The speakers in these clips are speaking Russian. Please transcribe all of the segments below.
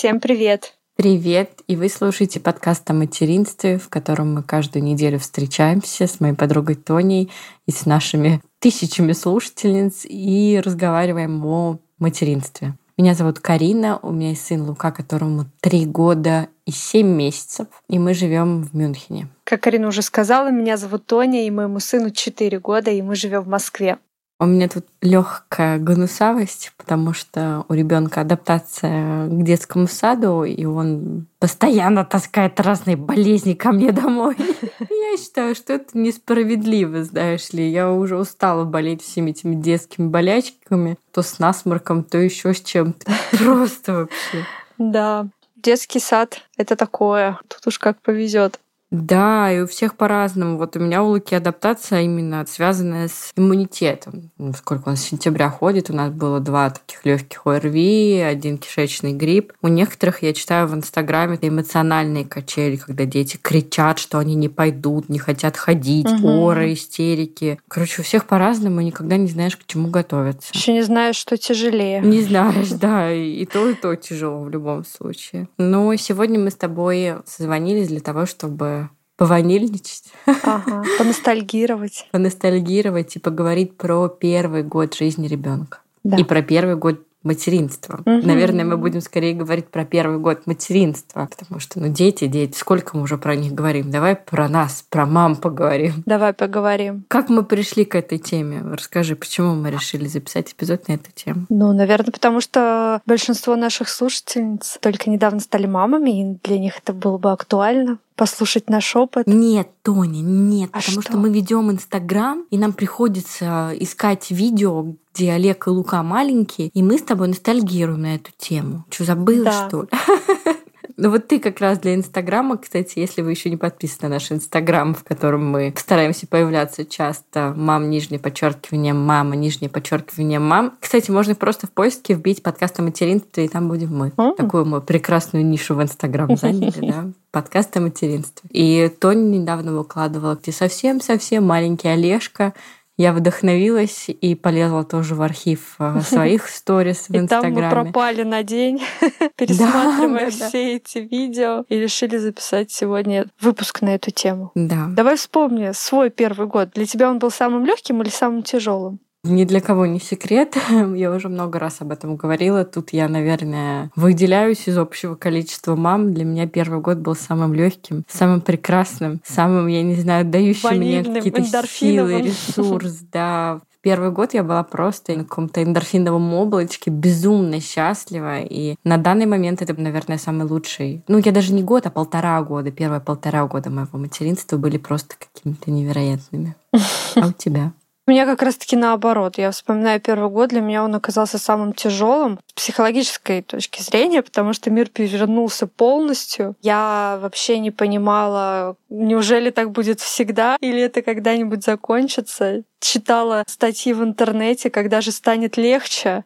Всем привет! Привет! И вы слушаете подкаст о материнстве, в котором мы каждую неделю встречаемся с моей подругой Тоней и с нашими тысячами слушательниц и разговариваем о материнстве. Меня зовут Карина, у меня есть сын Лука, которому три года и семь месяцев, и мы живем в Мюнхене. Как Карина уже сказала, меня зовут Тоня, и моему сыну четыре года, и мы живем в Москве. У меня тут легкая гнусавость, потому что у ребенка адаптация к детскому саду, и он постоянно таскает разные болезни ко мне домой. Я считаю, что это несправедливо, знаешь ли. Я уже устала болеть всеми этими детскими болячками, то с насморком, то еще с чем-то. Просто вообще. Да, детский сад — это такое. Тут уж как повезет. Да, и у всех по-разному. Вот у меня у Луки адаптация именно связанная с иммунитетом. Ну, сколько он с сентября ходит, у нас было два таких легких ОРВИ, один кишечный грипп. У некоторых, я читаю в Инстаграме, эмоциональные качели, когда дети кричат, что они не пойдут, не хотят ходить, угу. оры, истерики. Короче, у всех по-разному, и никогда не знаешь, к чему готовиться. Еще не знаешь, что тяжелее. Не знаешь, да, и то, и то тяжело в любом случае. Но сегодня мы с тобой созвонились для того, чтобы пованильничать. Ага, поностальгировать. Поностальгировать и поговорить про первый год жизни ребенка. Да. И про первый год материнства. Угу. Наверное, мы будем скорее говорить про первый год материнства, потому что, ну, дети, дети, сколько мы уже про них говорим. Давай про нас, про мам поговорим. Давай поговорим. Как мы пришли к этой теме? Расскажи, почему мы решили записать эпизод на эту тему? Ну, наверное, потому что большинство наших слушательниц только недавно стали мамами, и для них это было бы актуально послушать наш опыт? Нет, Тоня, нет, а потому что? что мы ведем Инстаграм, и нам приходится искать видео, где Олег и Лука маленькие, и мы с тобой ностальгируем на эту тему. Что, забыла, да. что ли? Ну вот ты как раз для Инстаграма, кстати, если вы еще не подписаны на наш Инстаграм, в котором мы стараемся появляться часто, мам, нижнее подчеркивание, мама, нижнее подчеркивание, мам. Кстати, можно просто в поиске вбить подкаст о материнстве, и там будем мы. Mm. Такую мы прекрасную нишу в Инстаграм заняли, да подкаст о материнстве. И Тоня недавно выкладывала, где совсем-совсем маленький Олежка я вдохновилась и полезла тоже в архив э, своих сторис в Инстаграме. И там мы пропали на день, пересматривая все эти видео и решили записать сегодня выпуск на эту тему. Да. Давай вспомни свой первый год. Для тебя он был самым легким или самым тяжелым? Ни для кого не секрет. Я уже много раз об этом говорила. Тут я, наверное, выделяюсь из общего количества мам. Для меня первый год был самым легким, самым прекрасным, самым, я не знаю, дающим Ванильным, мне какие-то силы, ресурс. Да, первый год я была просто на каком-то эндорфиновом облачке, безумно счастлива. И на данный момент это, наверное, самый лучший. Ну, я даже не год, а полтора года. Первые полтора года моего материнства были просто какими-то невероятными. А у тебя? У меня как раз-таки наоборот. Я вспоминаю первый год, для меня он оказался самым тяжелым с психологической точки зрения, потому что мир перевернулся полностью. Я вообще не понимала, неужели так будет всегда, или это когда-нибудь закончится читала статьи в интернете, когда же станет легче.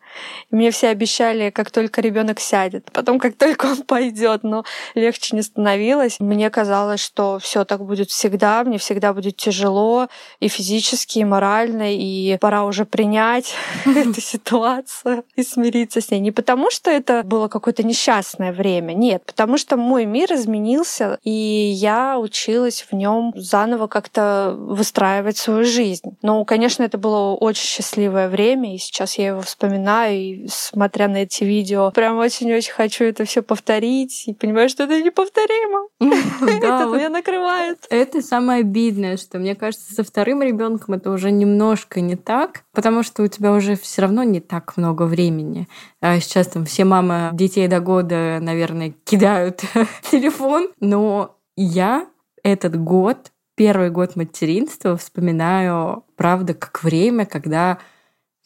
И мне все обещали, как только ребенок сядет. Потом, как только он пойдет, но легче не становилось. Мне казалось, что все так будет всегда, мне всегда будет тяжело и физически, и морально, и пора уже принять эту ситуацию и смириться с ней. Не потому, что это было какое-то несчастное время, нет, потому что мой мир изменился, и я училась в нем заново как-то выстраивать свою жизнь. Но конечно, это было очень счастливое время, и сейчас я его вспоминаю, и смотря на эти видео, прям очень-очень хочу это все повторить, и понимаю, что это неповторимо. Это меня накрывает. Это самое обидное, что мне кажется, со вторым ребенком это уже немножко не так, потому что у тебя уже все равно не так много времени. А сейчас там все мамы детей до года, наверное, кидают телефон, но я этот год первый год материнства вспоминаю, правда, как время, когда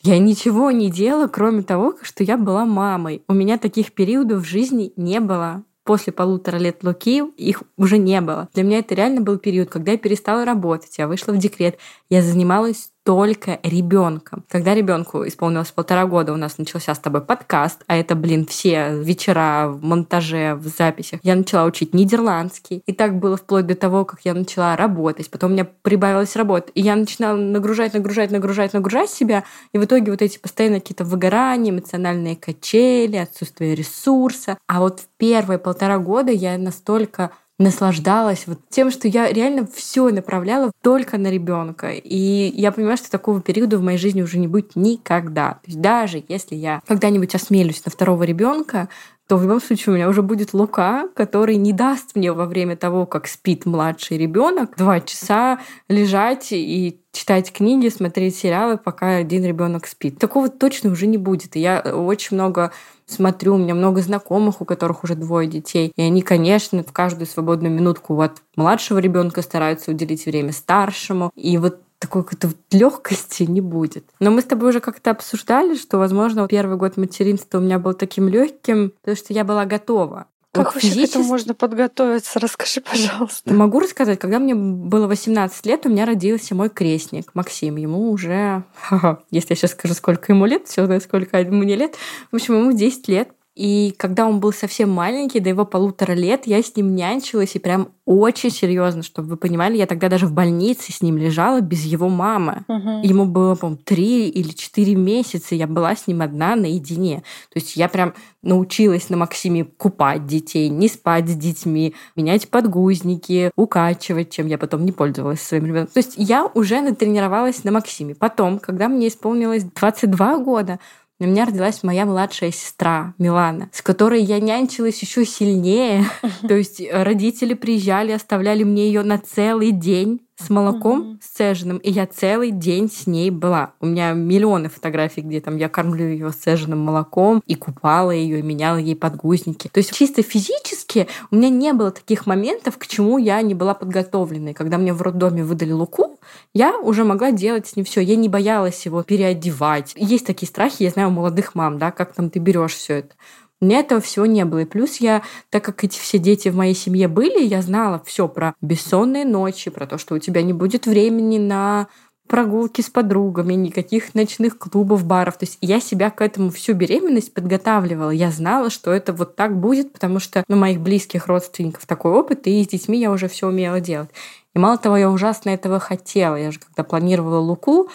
я ничего не делала, кроме того, что я была мамой. У меня таких периодов в жизни не было. После полутора лет Луки их уже не было. Для меня это реально был период, когда я перестала работать, я вышла в декрет, я занималась только ребенком. Когда ребенку исполнилось полтора года, у нас начался с тобой подкаст, а это, блин, все вечера в монтаже, в записях. Я начала учить нидерландский. И так было вплоть до того, как я начала работать. Потом у меня прибавилась работа. И я начинала нагружать, нагружать, нагружать, нагружать себя. И в итоге вот эти постоянно какие-то выгорания, эмоциональные качели, отсутствие ресурса. А вот в первые полтора года я настолько наслаждалась вот тем, что я реально все направляла только на ребенка. И я понимаю, что такого периода в моей жизни уже не будет никогда. То есть даже если я когда-нибудь осмелюсь на второго ребенка, то в любом случае у меня уже будет Лука, который не даст мне во время того, как спит младший ребенок, два часа лежать и читать книги, смотреть сериалы, пока один ребенок спит. Такого точно уже не будет. И я очень много смотрю, у меня много знакомых, у которых уже двое детей, и они, конечно, в каждую свободную минутку от младшего ребенка стараются уделить время старшему, и вот такой какой-то легкости не будет. Но мы с тобой уже как-то обсуждали, что, возможно, первый год материнства у меня был таким легким, потому что я была готова. Как вот вообще физически... к этому можно подготовиться? Расскажи, пожалуйста. Могу рассказать. Когда мне было 18 лет, у меня родился мой крестник Максим. Ему уже, если я сейчас скажу, сколько ему лет, все, сколько ему не лет. В общем, ему 10 лет. И когда он был совсем маленький, до его полутора лет, я с ним нянчилась и прям очень серьезно, чтобы вы понимали, я тогда даже в больнице с ним лежала без его мамы. Угу. Ему было, по-моему, три или четыре месяца, я была с ним одна наедине. То есть я прям научилась на Максиме купать детей, не спать с детьми, менять подгузники, укачивать, чем я потом не пользовалась своим ребенком. То есть я уже натренировалась на Максиме. Потом, когда мне исполнилось 22 года, у меня родилась моя младшая сестра Милана, с которой я нянчилась еще сильнее. То есть э, родители приезжали, оставляли мне ее на целый день с молоком mm-hmm. сцеженным, и я целый день с ней была. У меня миллионы фотографий, где там я кормлю ее сцеженным молоком и купала ее, и меняла ей подгузники. То есть чисто физически у меня не было таких моментов, к чему я не была подготовлена. И когда мне в роддоме выдали луку, я уже могла делать с ним все. Я не боялась его переодевать. Есть такие страхи, я знаю, у молодых мам, да, как там ты берешь все это. У меня этого всего не было. И плюс я, так как эти все дети в моей семье были, я знала все про бессонные ночи, про то, что у тебя не будет времени на прогулки с подругами, никаких ночных клубов, баров. То есть я себя к этому всю беременность подготавливала. Я знала, что это вот так будет, потому что у ну, моих близких родственников такой опыт, и с детьми я уже все умела делать. И мало того, я ужасно этого хотела. Я же когда планировала Луку,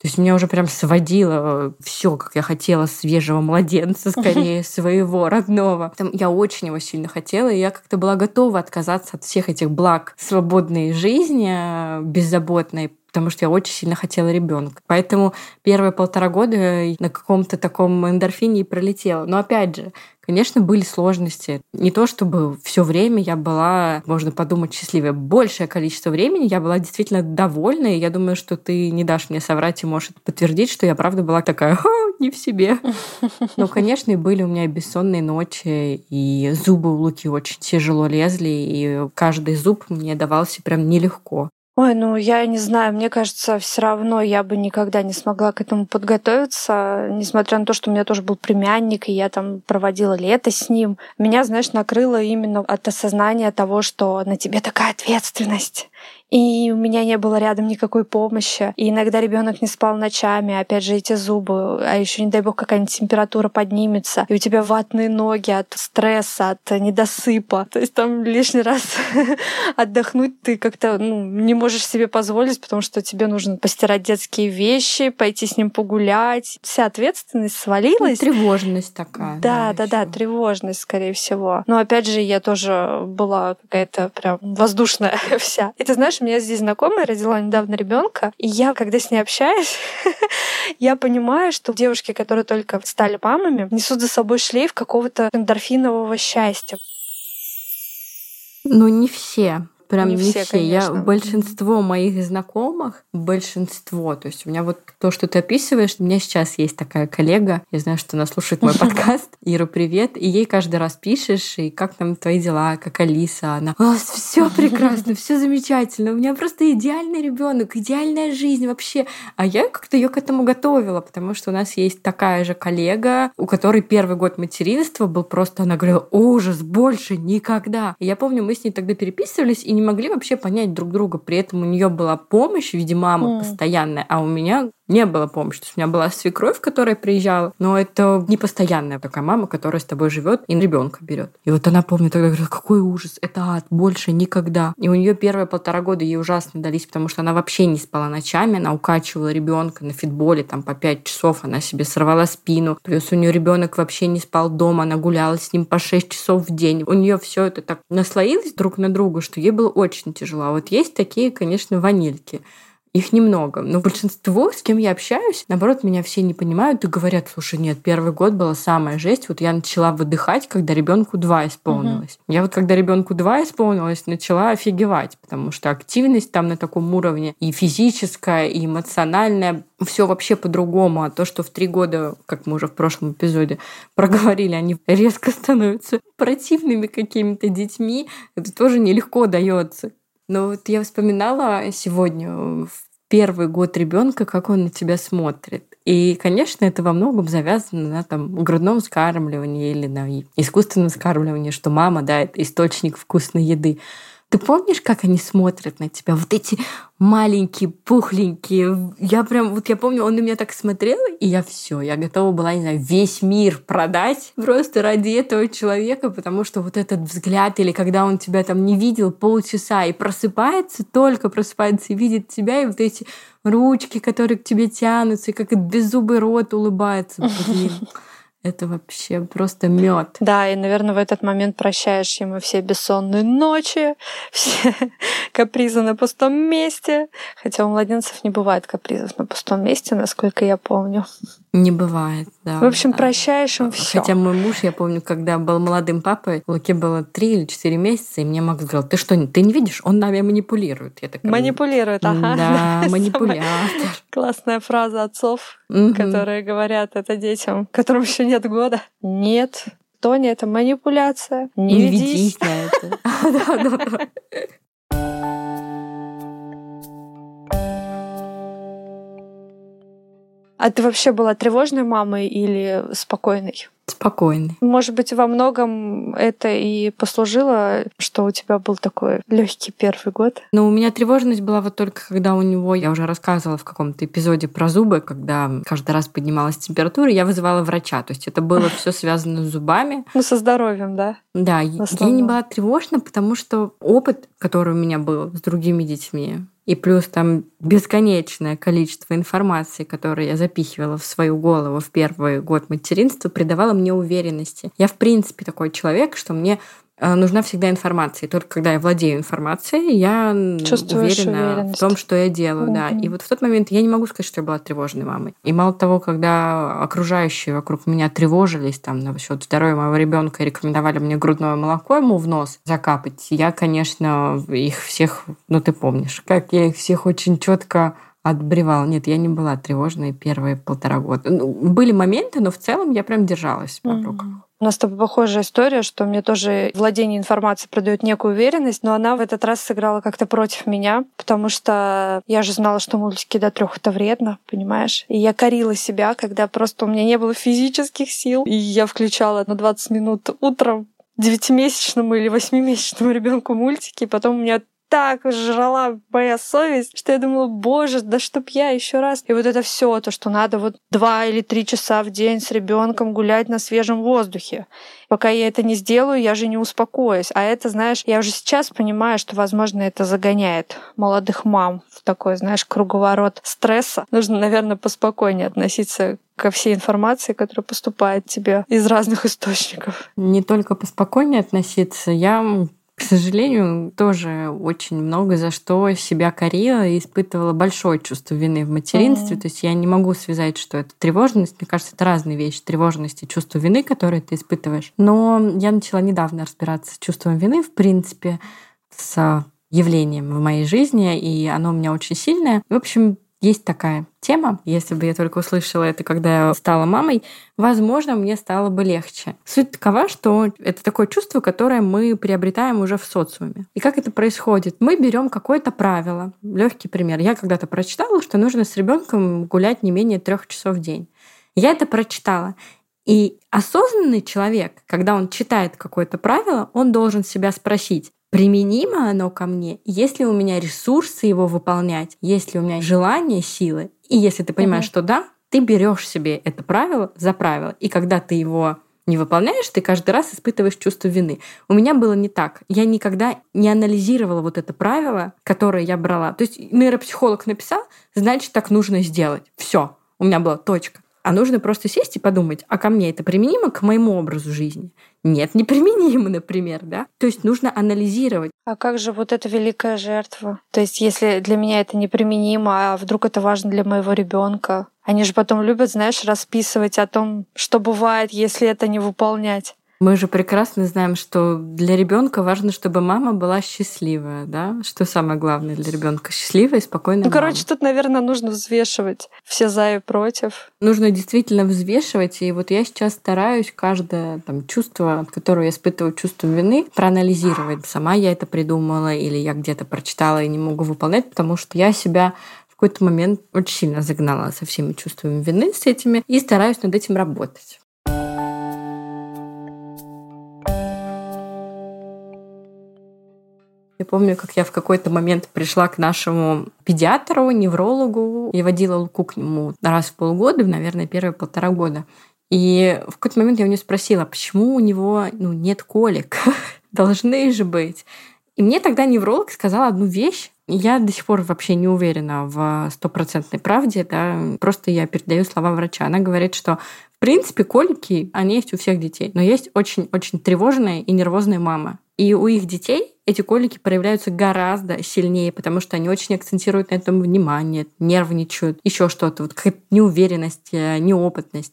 то есть меня уже прям сводило все, как я хотела свежего младенца, скорее своего родного. Там я очень его сильно хотела, и я как-то была готова отказаться от всех этих благ свободной жизни, э, беззаботной, потому что я очень сильно хотела ребенка. Поэтому первые полтора года на каком-то таком эндорфине и пролетела. Но опять же, Конечно, были сложности. Не то чтобы все время я была, можно подумать, счастливая. Большее количество времени я была действительно довольна, и я думаю, что ты не дашь мне соврать и можешь подтвердить, что я правда была такая не в себе. Но, конечно, и были у меня бессонные ночи, и зубы у Луки очень тяжело лезли, и каждый зуб мне давался прям нелегко. Ой, ну я не знаю, мне кажется, все равно я бы никогда не смогла к этому подготовиться, несмотря на то, что у меня тоже был племянник, и я там проводила лето с ним. Меня, знаешь, накрыло именно от осознания того, что на тебе такая ответственность и у меня не было рядом никакой помощи. И иногда ребенок не спал ночами, опять же, эти зубы, а еще, не дай бог, какая-нибудь температура поднимется, и у тебя ватные ноги от стресса, от недосыпа. То есть там лишний раз отдохнуть ты как-то ну, не можешь себе позволить, потому что тебе нужно постирать детские вещи, пойти с ним погулять. Вся ответственность свалилась. Ну, тревожность такая. Да, да, да, да, тревожность, скорее всего. Но опять же, я тоже была какая-то прям воздушная вся. И ты знаешь, у меня здесь знакомая родила недавно ребенка, и я, когда с ней общаюсь, я понимаю, что девушки, которые только стали мамами, несут за собой шлейф какого-то эндорфинового счастья. Ну, не все. Прям не, не все, все. Я большинство моих знакомых, большинство, то есть у меня вот то, что ты описываешь, у меня сейчас есть такая коллега, я знаю, что она слушает мой подкаст. Ира, привет. И ей каждый раз пишешь, и как там твои дела, как Алиса, она, у все прекрасно, все замечательно, у меня просто идеальный ребенок, идеальная жизнь вообще. А я как-то ее к этому готовила, потому что у нас есть такая же коллега, у которой первый год материнства был просто, она говорила, ужас, больше никогда. И я помню, мы с ней тогда переписывались, и не могли вообще понять друг друга. При этом у нее была помощь в виде мамы mm. постоянная, а у меня не было помощи. То есть у меня была свекровь, которая приезжала, но это не постоянная такая мама, которая с тобой живет и ребенка берет. И вот она помнит, тогда говорит, какой ужас, это ад, больше никогда. И у нее первые полтора года ей ужасно дались, потому что она вообще не спала ночами, она укачивала ребенка на фитболе там по пять часов, она себе сорвала спину. Плюс у нее ребенок вообще не спал дома, она гуляла с ним по 6 часов в день. У нее все это так наслоилось друг на друга, что ей было очень тяжело. А вот есть такие, конечно, ванильки. Их немного. Но большинство, с кем я общаюсь, наоборот, меня все не понимают и говорят, слушай, нет, первый год была самая жесть. Вот я начала выдыхать, когда ребенку два исполнилось. Угу. Я вот когда ребенку два исполнилось, начала офигевать, потому что активность там на таком уровне и физическая, и эмоциональная, все вообще по-другому. А то, что в три года, как мы уже в прошлом эпизоде проговорили, они резко становятся противными какими-то детьми, это тоже нелегко дается. Но вот я вспоминала сегодня в первый год ребенка, как он на тебя смотрит. И, конечно, это во многом завязано на там, грудном скармливании или на искусственном скармливании, что мама, да, это источник вкусной еды. Ты помнишь, как они смотрят на тебя? Вот эти маленькие, пухленькие. Я прям, вот я помню, он на меня так смотрел, и я все, я готова была, не знаю, весь мир продать просто ради этого человека, потому что вот этот взгляд, или когда он тебя там не видел полчаса и просыпается, только просыпается и видит тебя, и вот эти ручки, которые к тебе тянутся, и как беззубый рот улыбается. Блин. Это вообще просто мед. Да, и, наверное, в этот момент прощаешь ему все бессонные ночи, все капризы на пустом месте. Хотя у младенцев не бывает капризов на пустом месте, насколько я помню. Не бывает, да. В общем, прощаешь им все. Хотя мой муж, я помню, когда был молодым папой, Луке было три или четыре месяца, и мне Макс говорил, ты что, ты не видишь, он нами манипулирует. Я такая, манипулирует, ага. Да, манипулятор. Классная фраза отцов, которые говорят это детям, которым еще нет года. Нет, Тони, это манипуляция. Не, не ведись. ведись на это. А ты вообще была тревожной мамой или спокойной? Спокойной. Может быть, во многом это и послужило, что у тебя был такой легкий первый год? Но у меня тревожность была вот только когда у него, я уже рассказывала в каком-то эпизоде про зубы, когда каждый раз поднималась температура, я вызывала врача. То есть это было все связано с зубами. Ну, со здоровьем, да? Да, я не была тревожна, потому что опыт, который у меня был с другими детьми, и плюс там бесконечное количество информации, которую я запихивала в свою голову в первый год материнства, придавало мне уверенности. Я, в принципе, такой человек, что мне нужна всегда информация. И только когда я владею информацией, я уверена в том, что я делаю. Угу. Да. И вот в тот момент я не могу сказать, что я была тревожной мамой. И мало того, когда окружающие вокруг меня тревожились там насчет здоровья моего ребенка и рекомендовали мне грудное молоко ему в нос закапать, я, конечно, их всех, ну ты помнишь, как я их всех очень четко отбревала. Нет, я не была тревожной первые полтора года. Ну, были моменты, но в целом я прям держалась в руках. У нас с тобой похожая история, что мне тоже владение информацией продает некую уверенность, но она в этот раз сыграла как-то против меня, потому что я же знала, что мультики до трех это вредно, понимаешь? И я корила себя, когда просто у меня не было физических сил, и я включала на 20 минут утром девятимесячному или восьмимесячному ребенку мультики, и потом у меня так жрала моя совесть, что я думала, боже, да чтоб я еще раз. И вот это все то, что надо вот два или три часа в день с ребенком гулять на свежем воздухе. Пока я это не сделаю, я же не успокоюсь. А это, знаешь, я уже сейчас понимаю, что, возможно, это загоняет молодых мам в такой, знаешь, круговорот стресса. Нужно, наверное, поспокойнее относиться ко всей информации, которая поступает тебе из разных источников. Не только поспокойнее относиться. Я к сожалению, тоже очень много за что себя корила и испытывала большое чувство вины в материнстве. Mm-hmm. То есть я не могу связать, что это тревожность. Мне кажется, это разные вещи. Тревожность и чувство вины, которые ты испытываешь. Но я начала недавно разбираться с чувством вины, в принципе, с явлением в моей жизни, и оно у меня очень сильное. В общем, есть такая тема, если бы я только услышала это, когда я стала мамой, возможно, мне стало бы легче. Суть такова, что это такое чувство, которое мы приобретаем уже в социуме. И как это происходит? Мы берем какое-то правило. Легкий пример. Я когда-то прочитала, что нужно с ребенком гулять не менее трех часов в день. Я это прочитала. И осознанный человек, когда он читает какое-то правило, он должен себя спросить, применимо оно ко мне, есть ли у меня ресурсы его выполнять, есть ли у меня желание, силы. И если ты понимаешь, угу. что да, ты берешь себе это правило за правило. И когда ты его не выполняешь, ты каждый раз испытываешь чувство вины. У меня было не так. Я никогда не анализировала вот это правило, которое я брала. То есть нейропсихолог написал, значит, так нужно сделать. Все. У меня была точка. А нужно просто сесть и подумать, а ко мне это применимо к моему образу жизни? Нет, неприменимо, например, да? То есть нужно анализировать. А как же вот эта великая жертва? То есть если для меня это неприменимо, а вдруг это важно для моего ребенка? Они же потом любят, знаешь, расписывать о том, что бывает, если это не выполнять. Мы же прекрасно знаем, что для ребенка важно, чтобы мама была счастливая, да? Что самое главное для ребенка счастливая и спокойная. Ну, короче, тут, наверное, нужно взвешивать все за и против. Нужно действительно взвешивать. И вот я сейчас стараюсь каждое там, чувство, которое я испытываю чувство вины, проанализировать. Сама я это придумала или я где-то прочитала и не могу выполнять, потому что я себя в какой-то момент очень сильно загнала со всеми чувствами вины с этими и стараюсь над этим работать. Я помню, как я в какой-то момент пришла к нашему педиатру, неврологу, и водила Луку к нему раз в полгода, наверное, первые полтора года. И в какой-то момент я у нее спросила, почему у него ну, нет колик? Должны же быть. И мне тогда невролог сказал одну вещь, я до сих пор вообще не уверена в стопроцентной правде, да, просто я передаю слова врача. Она говорит, что в принципе колики, они есть у всех детей, но есть очень-очень тревожная и нервозная мама. И у их детей эти колики проявляются гораздо сильнее, потому что они очень акцентируют на этом внимание, нервничают, еще что-то, вот какая-то неуверенность, э, неопытность.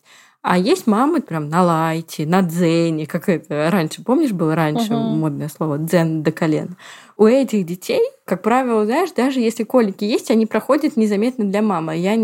А есть мамы прям на лайте, на дзене, как это раньше, помнишь, было раньше uh-huh. модное слово дзен до колена. У этих детей, как правило, знаешь, даже если колики есть, они проходят незаметно для мамы. Я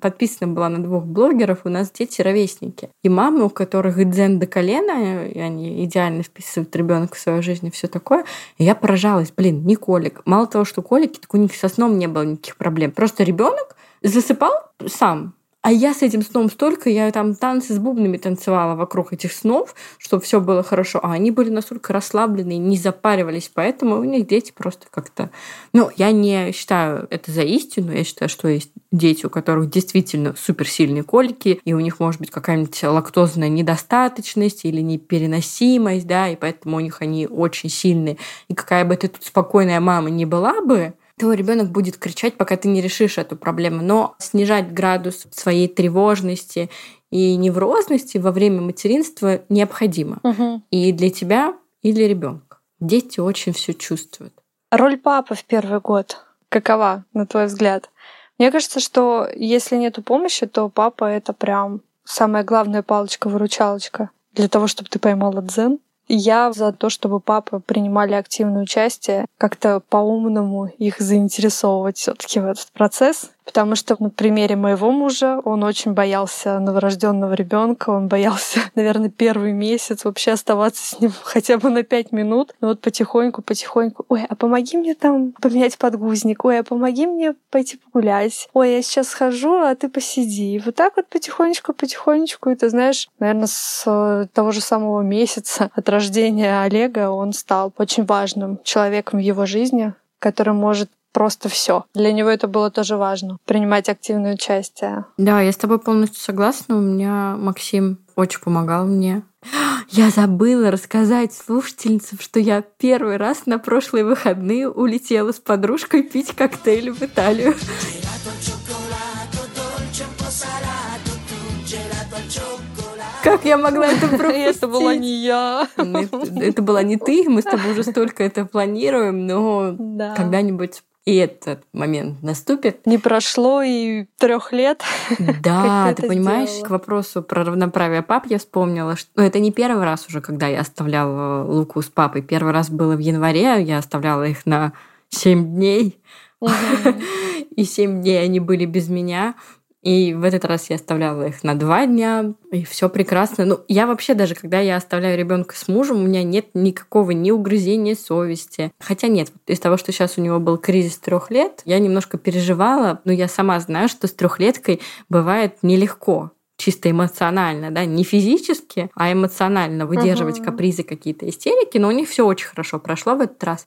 подписана была на двух блогеров, у нас дети ровесники. И мамы, у которых дзен до колена, и они идеально вписывают ребенка в свою жизнь и все такое, и я поражалась, блин, не колик. Мало того, что колики, так у них со сном не было никаких проблем. Просто ребенок засыпал сам, а я с этим сном столько, я там танцы с бубнами танцевала вокруг этих снов, чтобы все было хорошо. А они были настолько расслаблены, не запаривались, поэтому у них дети просто как-то... Ну, я не считаю это за истину, я считаю, что есть дети, у которых действительно суперсильные колики, и у них может быть какая-нибудь лактозная недостаточность или непереносимость, да, и поэтому у них они очень сильные. И какая бы ты тут спокойная мама не была бы, твой ребенок будет кричать, пока ты не решишь эту проблему. Но снижать градус своей тревожности и неврозности во время материнства необходимо. Угу. И для тебя, и для ребенка. Дети очень все чувствуют. Роль папы в первый год какова, на твой взгляд? Мне кажется, что если нету помощи, то папа это прям самая главная палочка-выручалочка для того, чтобы ты поймала дзен я за то, чтобы папы принимали активное участие, как-то по-умному их заинтересовывать все таки в этот процесс. Потому что на примере моего мужа он очень боялся новорожденного ребенка, он боялся, наверное, первый месяц вообще оставаться с ним хотя бы на пять минут. Но вот потихоньку, потихоньку, ой, а помоги мне там поменять подгузник, ой, а помоги мне пойти погулять, ой, я сейчас схожу, а ты посиди. И вот так вот потихонечку, потихонечку, и ты знаешь, наверное, с э, того же самого месяца от рождения Олега он стал очень важным человеком в его жизни, который может просто все. Для него это было тоже важно, принимать активное участие. Да, я с тобой полностью согласна. У меня Максим очень помогал мне. Я забыла рассказать слушательницам, что я первый раз на прошлые выходные улетела с подружкой пить коктейли в Италию. Как я могла это пропустить? Это была не я. Это была не ты, мы с тобой уже столько это планируем, но когда-нибудь и этот момент наступит. Не прошло и трех лет. Да, ты понимаешь, сделала. к вопросу про равноправие пап я вспомнила, что ну, это не первый раз уже, когда я оставляла Луку с папой. Первый раз было в январе, я оставляла их на 7 дней. И 7 дней они были без меня. И в этот раз я оставляла их на два дня, и все прекрасно. Ну, я вообще даже, когда я оставляю ребенка с мужем, у меня нет никакого ни угрызения совести. Хотя нет, из того, что сейчас у него был кризис трех лет, я немножко переживала, но я сама знаю, что с трехлеткой бывает нелегко чисто эмоционально, да, не физически, а эмоционально выдерживать uh-huh. капризы, какие-то истерики, но у них все очень хорошо прошло в этот раз.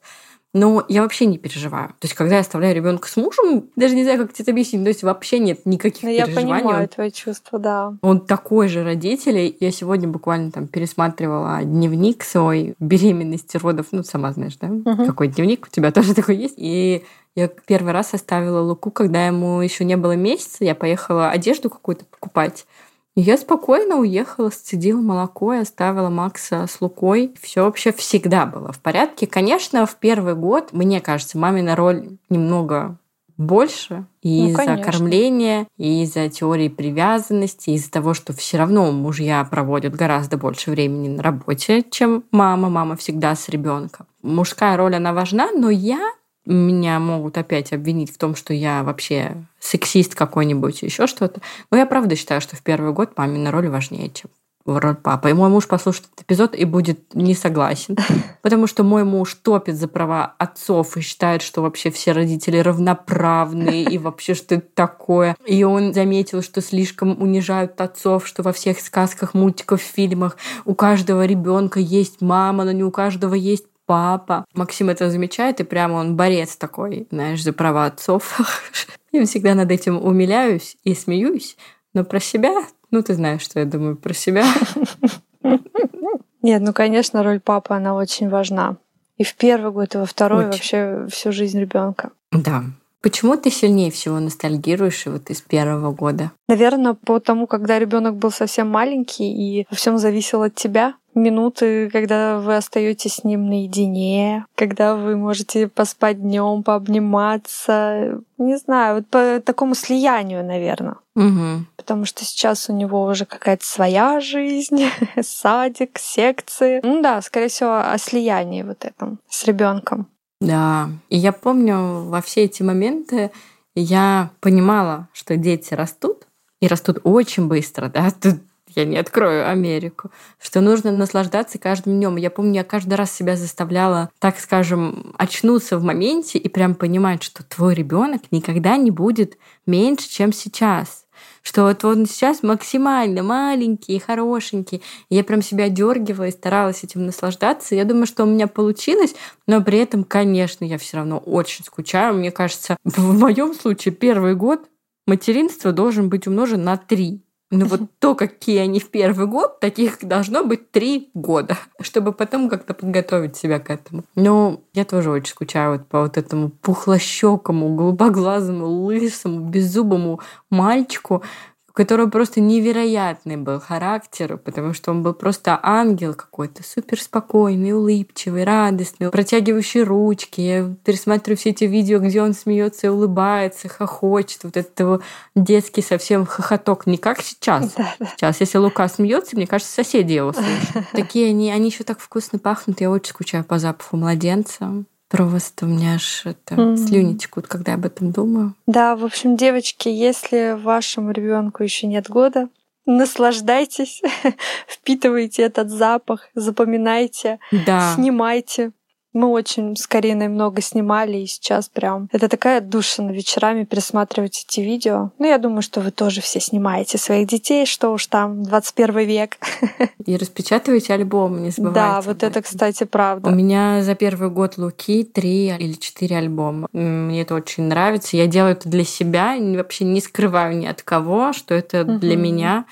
Но я вообще не переживаю. То есть, когда я оставляю ребенка с мужем, даже не знаю, как тебе это объяснить, то есть вообще нет никаких Но переживаний. Я понимаю он, твои чувства, да. Он такой же родитель. Я сегодня буквально там пересматривала дневник свой беременности, родов. Ну, сама знаешь, да? Угу. Какой дневник у тебя тоже такой есть. И я первый раз оставила Луку, когда ему еще не было месяца. Я поехала одежду какую-то покупать. Я спокойно уехала, сцедила молоко и оставила Макса с Лукой. Все вообще всегда было в порядке. Конечно, в первый год, мне кажется, мамина роль немного больше и ну, из-за кормления, и из-за теории привязанности, из-за того, что все равно мужья проводят гораздо больше времени на работе, чем мама. Мама всегда с ребенком. Мужская роль, она важна, но я меня могут опять обвинить в том, что я вообще сексист какой-нибудь, еще что-то. Но я правда считаю, что в первый год мамина роль важнее, чем роль папы. И мой муж послушает этот эпизод и будет не согласен. Потому что мой муж топит за права отцов и считает, что вообще все родители равноправные и вообще что это такое. И он заметил, что слишком унижают отцов, что во всех сказках, мультиках, фильмах у каждого ребенка есть мама, но не у каждого есть папа. Максим это замечает, и прямо он борец такой, знаешь, за права отцов. Я всегда над этим умиляюсь и смеюсь. Но про себя, ну ты знаешь, что я думаю про себя. Нет, ну, конечно, роль папы, она очень важна. И в первый год, и во второй, очень. вообще всю жизнь ребенка. Да. Почему ты сильнее всего ностальгируешь вот из первого года? Наверное, по тому, когда ребенок был совсем маленький и во всем зависел от тебя минуты, когда вы остаетесь с ним наедине, когда вы можете поспать днем, пообниматься. Не знаю, вот по такому слиянию, наверное. Угу. Потому что сейчас у него уже какая-то своя жизнь, садик, секции. Ну да, скорее всего, о слиянии вот этом с ребенком. Да. И я помню во все эти моменты я понимала, что дети растут, и растут очень быстро, да, тут я не открою Америку, что нужно наслаждаться каждым днем. Я помню, я каждый раз себя заставляла, так скажем, очнуться в моменте и прям понимать, что твой ребенок никогда не будет меньше, чем сейчас что вот он сейчас максимально маленький хорошенький. Я прям себя дергивала и старалась этим наслаждаться. Я думаю, что у меня получилось, но при этом, конечно, я все равно очень скучаю. Мне кажется, в моем случае первый год материнство должен быть умножен на три. Ну вот то, какие они в первый год, таких должно быть три года, чтобы потом как-то подготовить себя к этому. Но я тоже очень скучаю вот по вот этому пухлощекому, голубоглазому, лысому, беззубому мальчику, которого просто невероятный был характер, потому что он был просто ангел какой-то, супер спокойный, улыбчивый, радостный, протягивающий ручки. Я пересматриваю все эти видео, где он смеется и улыбается, хохочет. Вот этот его детский совсем хохоток. Не как сейчас. Да, да. Сейчас, если Лука смеется, мне кажется, соседи его слышат. Такие они, они еще так вкусно пахнут. Я очень скучаю по запаху младенца. Просто у меня аж это mm-hmm. слюни текут, когда об этом думаю. Да, в общем, девочки, если вашему ребенку еще нет года, наслаждайтесь, впитывайте этот запах, запоминайте, да. снимайте. Мы очень с Кариной много снимали, и сейчас прям это такая душа на вечерами пересматривать эти видео. Ну, я думаю, что вы тоже все снимаете своих детей, что уж там, 21 век. И распечатываете альбом, не забывайте. Да, вот это, кстати, правда. У меня за первый год Луки три или четыре альбома. Мне это очень нравится. Я делаю это для себя, вообще не скрываю ни от кого, что это для меня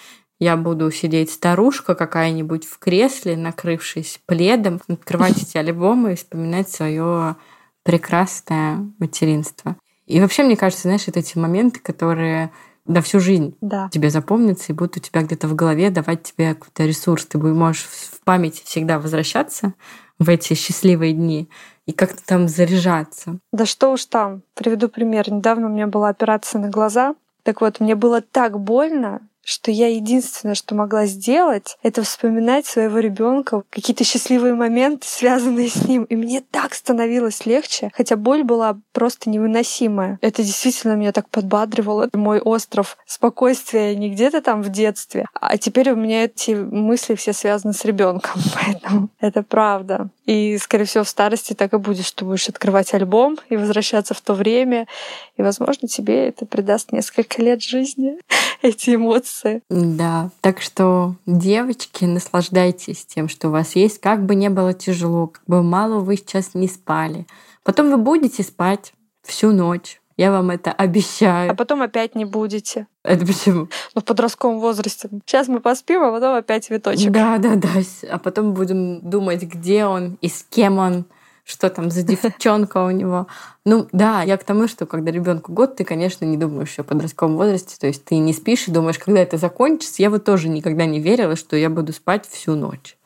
я буду сидеть старушка какая-нибудь в кресле, накрывшись пледом, открывать эти альбомы и вспоминать свое прекрасное материнство. И вообще, мне кажется, знаешь, это эти моменты, которые на всю жизнь да. тебе запомнятся и будут у тебя где-то в голове давать тебе какой-то ресурс. Ты можешь в памяти всегда возвращаться в эти счастливые дни и как-то там заряжаться. Да что уж там. Приведу пример. Недавно у меня была операция на глаза. Так вот, мне было так больно, что я единственное, что могла сделать, это вспоминать своего ребенка, какие-то счастливые моменты, связанные с ним. И мне так становилось легче, хотя боль была просто невыносимая. Это действительно меня так подбадривало. Мой остров спокойствия не где-то там в детстве, а теперь у меня эти мысли все связаны с ребенком, поэтому это правда. И, скорее всего, в старости так и будет, что будешь открывать альбом и возвращаться в то время. И, возможно, тебе это придаст несколько лет жизни, эти эмоции эмоции. Да, так что, девочки, наслаждайтесь тем, что у вас есть, как бы не было тяжело, как бы мало вы сейчас не спали. Потом вы будете спать всю ночь. Я вам это обещаю. А потом опять не будете. Это почему? Ну, в подростковом возрасте. Сейчас мы поспим, а потом опять цветочек. Да, да, да. А потом будем думать, где он и с кем он что там за девчонка у него. Ну да, я к тому, что когда ребенку год, ты, конечно, не думаешь о подростковом возрасте, то есть ты не спишь и думаешь, когда это закончится. Я вот тоже никогда не верила, что я буду спать всю ночь.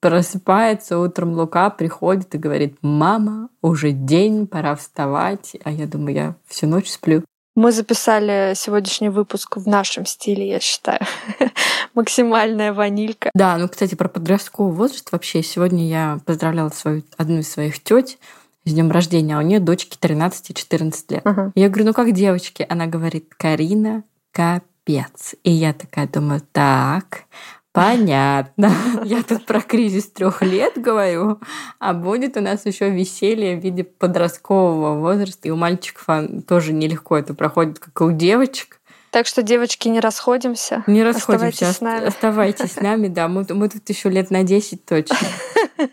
Просыпается утром Лука, приходит и говорит, мама, уже день, пора вставать. А я думаю, я всю ночь сплю. Мы записали сегодняшний выпуск в нашем стиле, я считаю. Максимальная ванилька. Да, ну, кстати, про подростковый возраст вообще. Сегодня я поздравляла свою, одну из своих теть с днем рождения, а у нее дочки 13 и 14 лет. Uh-huh. Я говорю, ну как девочки? Она говорит, Карина, капец. И я такая думаю, так, Понятно. Я тут про кризис трех лет говорю, а будет у нас еще веселье в виде подросткового возраста. И у мальчиков тоже нелегко это проходит, как и у девочек. Так что, девочки, не расходимся. Не расходимся. Оставайтесь с нами. Оставайтесь с нами, да. Мы, мы тут еще лет на 10 точно.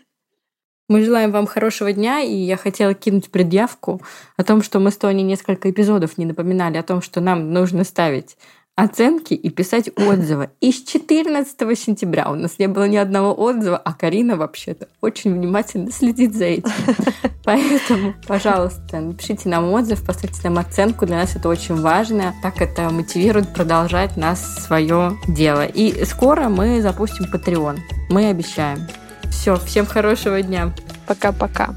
Мы желаем вам хорошего дня, и я хотела кинуть предъявку о том, что мы с Тони несколько эпизодов не напоминали о том, что нам нужно ставить оценки и писать отзывы. И с 14 сентября у нас не было ни одного отзыва, а Карина вообще-то очень внимательно следит за этим. Поэтому, пожалуйста, напишите нам отзыв, поставьте нам оценку. Для нас это очень важно. Так это мотивирует продолжать нас свое дело. И скоро мы запустим Patreon. Мы обещаем. Все, всем хорошего дня. Пока-пока.